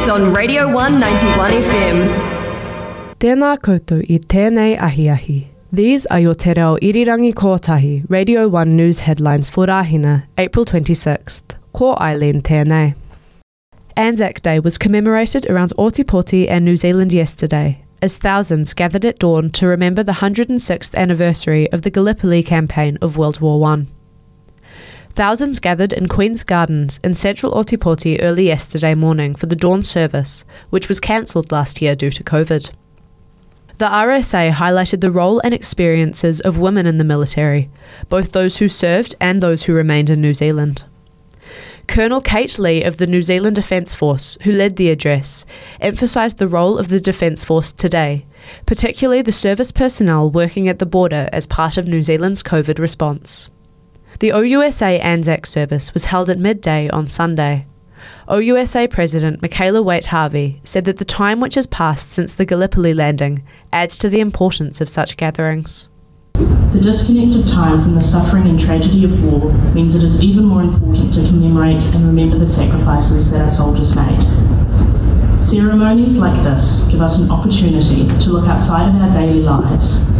news on Radio 191 FM. Tēnā koutou i tēnei ahi ahi. These are your Te Reo Irirangi Kotahi Radio 1 News headlines for Rahina, April 26th. Ko Eileen tēnei. Anzac Day was commemorated around Ōtepoti and New Zealand yesterday, as thousands gathered at dawn to remember the 106th anniversary of the Gallipoli campaign of World War I. Thousands gathered in Queen's Gardens in central Ōtepoti early yesterday morning for the dawn service, which was cancelled last year due to COVID. The RSA highlighted the role and experiences of women in the military, both those who served and those who remained in New Zealand. Colonel Kate Lee of the New Zealand Defence Force, who led the address, emphasised the role of the Defence Force today, particularly the service personnel working at the border as part of New Zealand's COVID response. The OUSA Anzac service was held at midday on Sunday. OUSA President Michaela Waite Harvey said that the time which has passed since the Gallipoli landing adds to the importance of such gatherings. The disconnect of time from the suffering and tragedy of war means it is even more important to commemorate and remember the sacrifices that our soldiers made. Ceremonies like this give us an opportunity to look outside of our daily lives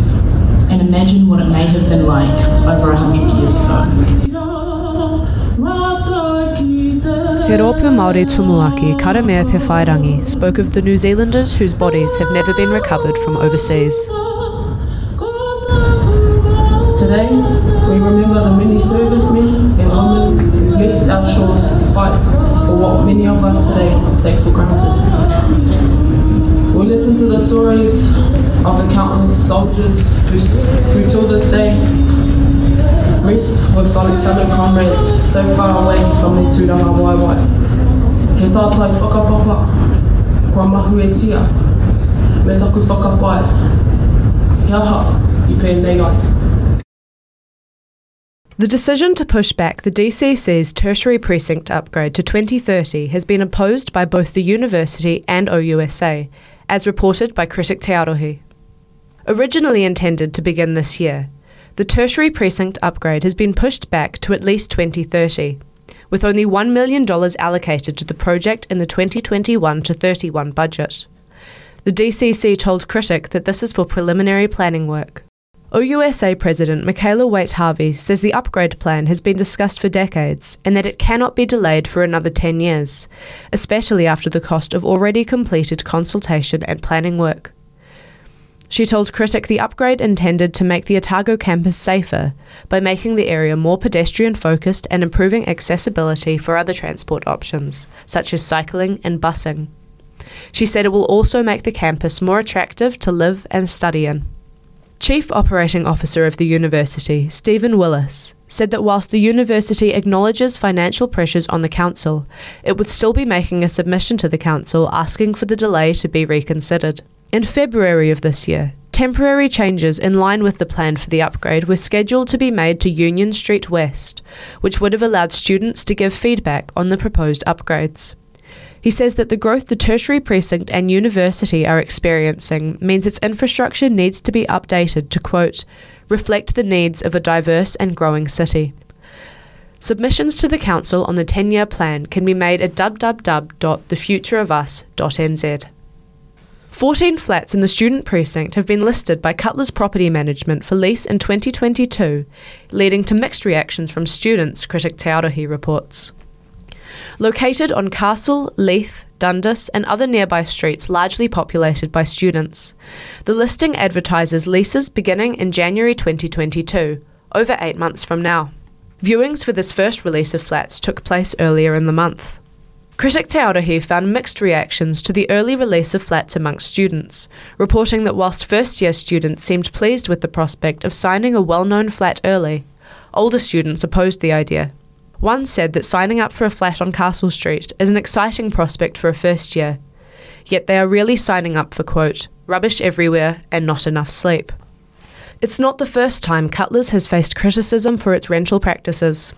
and imagine what it may have been like over a hundred years ago. Te Rōpū Māori Tumuaki Karamea Pewhairangi spoke of the New Zealanders whose bodies have never been recovered from overseas. Today, we remember the many servicemen and women who left our shores to fight for what many of us today take for granted. We listen to the stories of the countless soldiers who, who till this day rest with fellow, comrades so far away from their tūranga waiwai. He tātai whakapapa, kua mahu e tia, me taku whakapai. He aha i pēnei ai. The decision to push back the DCC's tertiary precinct upgrade to 2030 has been opposed by both the university and OUSA, as reported by critic Te Arohi. Originally intended to begin this year, the tertiary precinct upgrade has been pushed back to at least 2030, with only $1 million allocated to the project in the 2021 to 31 budget. The DCC told Critic that this is for preliminary planning work. OUSA President Michaela Waite Harvey says the upgrade plan has been discussed for decades and that it cannot be delayed for another 10 years, especially after the cost of already completed consultation and planning work. She told Critic the upgrade intended to make the Otago campus safer by making the area more pedestrian focused and improving accessibility for other transport options, such as cycling and busing. She said it will also make the campus more attractive to live and study in. Chief Operating Officer of the university, Stephen Willis, said that whilst the university acknowledges financial pressures on the council, it would still be making a submission to the council asking for the delay to be reconsidered. In February of this year, temporary changes in line with the plan for the upgrade were scheduled to be made to Union Street West, which would have allowed students to give feedback on the proposed upgrades. He says that the growth the tertiary precinct and university are experiencing means its infrastructure needs to be updated to, quote, reflect the needs of a diverse and growing city. Submissions to the Council on the 10 year plan can be made at www.thefutureofus.nz. 14 flats in the student precinct have been listed by Cutler's Property Management for lease in 2022, leading to mixed reactions from students, critic Te Arohi reports. Located on Castle, Leith, Dundas, and other nearby streets largely populated by students, the listing advertises leases beginning in January 2022, over eight months from now. Viewings for this first release of flats took place earlier in the month. Critic Te Arohi found mixed reactions to the early release of flats amongst students, reporting that whilst first year students seemed pleased with the prospect of signing a well known flat early, older students opposed the idea. One said that signing up for a flat on Castle Street is an exciting prospect for a first year, yet they are really signing up for, quote, rubbish everywhere and not enough sleep. It's not the first time Cutlers has faced criticism for its rental practices.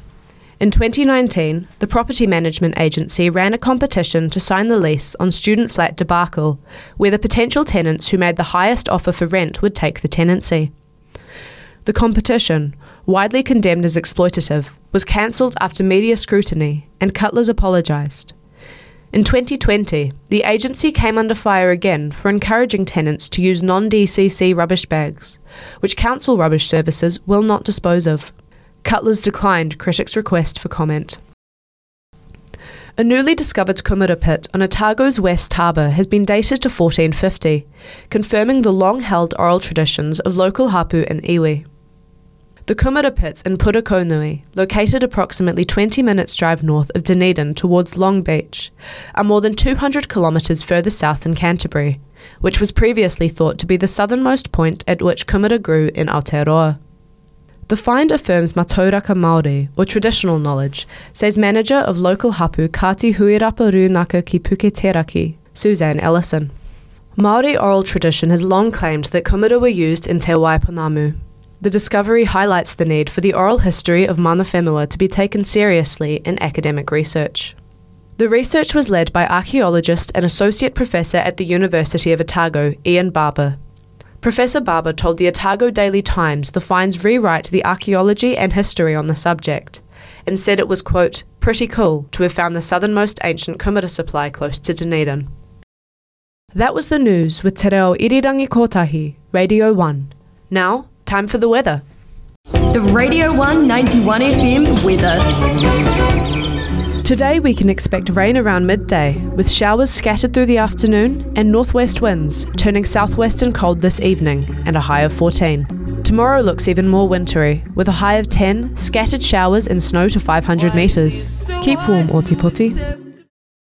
In 2019, the property management agency ran a competition to sign the lease on student flat debacle, where the potential tenants who made the highest offer for rent would take the tenancy. The competition, widely condemned as exploitative, was cancelled after media scrutiny, and Cutlers apologised. In 2020, the agency came under fire again for encouraging tenants to use non DCC rubbish bags, which council rubbish services will not dispose of. Cutlers declined critics' request for comment. A newly discovered kumara pit on Otago's West Harbour has been dated to 1450, confirming the long held oral traditions of local hapu and iwi. The Kumara Pits in Purakaunui, located approximately 20 minutes drive north of Dunedin towards Long Beach, are more than 200 kilometres further south than Canterbury, which was previously thought to be the southernmost point at which Kumara grew in Aotearoa. The find affirms Matauraka Māori, or traditional knowledge, says manager of local hapu Kati Huirapa Runaka ki Puketeraki, Suzanne Ellison. Māori oral tradition has long claimed that kumara were used in Te Waipounamu, the discovery highlights the need for the oral history of mana whenua to be taken seriously in academic research. The research was led by archaeologist and associate professor at the University of Otago, Ian Barber. Professor Barber told the Otago Daily Times the finds rewrite the archaeology and history on the subject, and said it was, quote, pretty cool to have found the southernmost ancient kumara supply close to Dunedin. That was the news with Te Reo Irirangi Kotahi, Radio 1. Now, Time for the weather. The Radio 191 FM weather. Today we can expect rain around midday, with showers scattered through the afternoon and northwest winds turning southwest and cold this evening, and a high of 14. Tomorrow looks even more wintry, with a high of 10, scattered showers and snow to 500 metres. Keep warm, Oti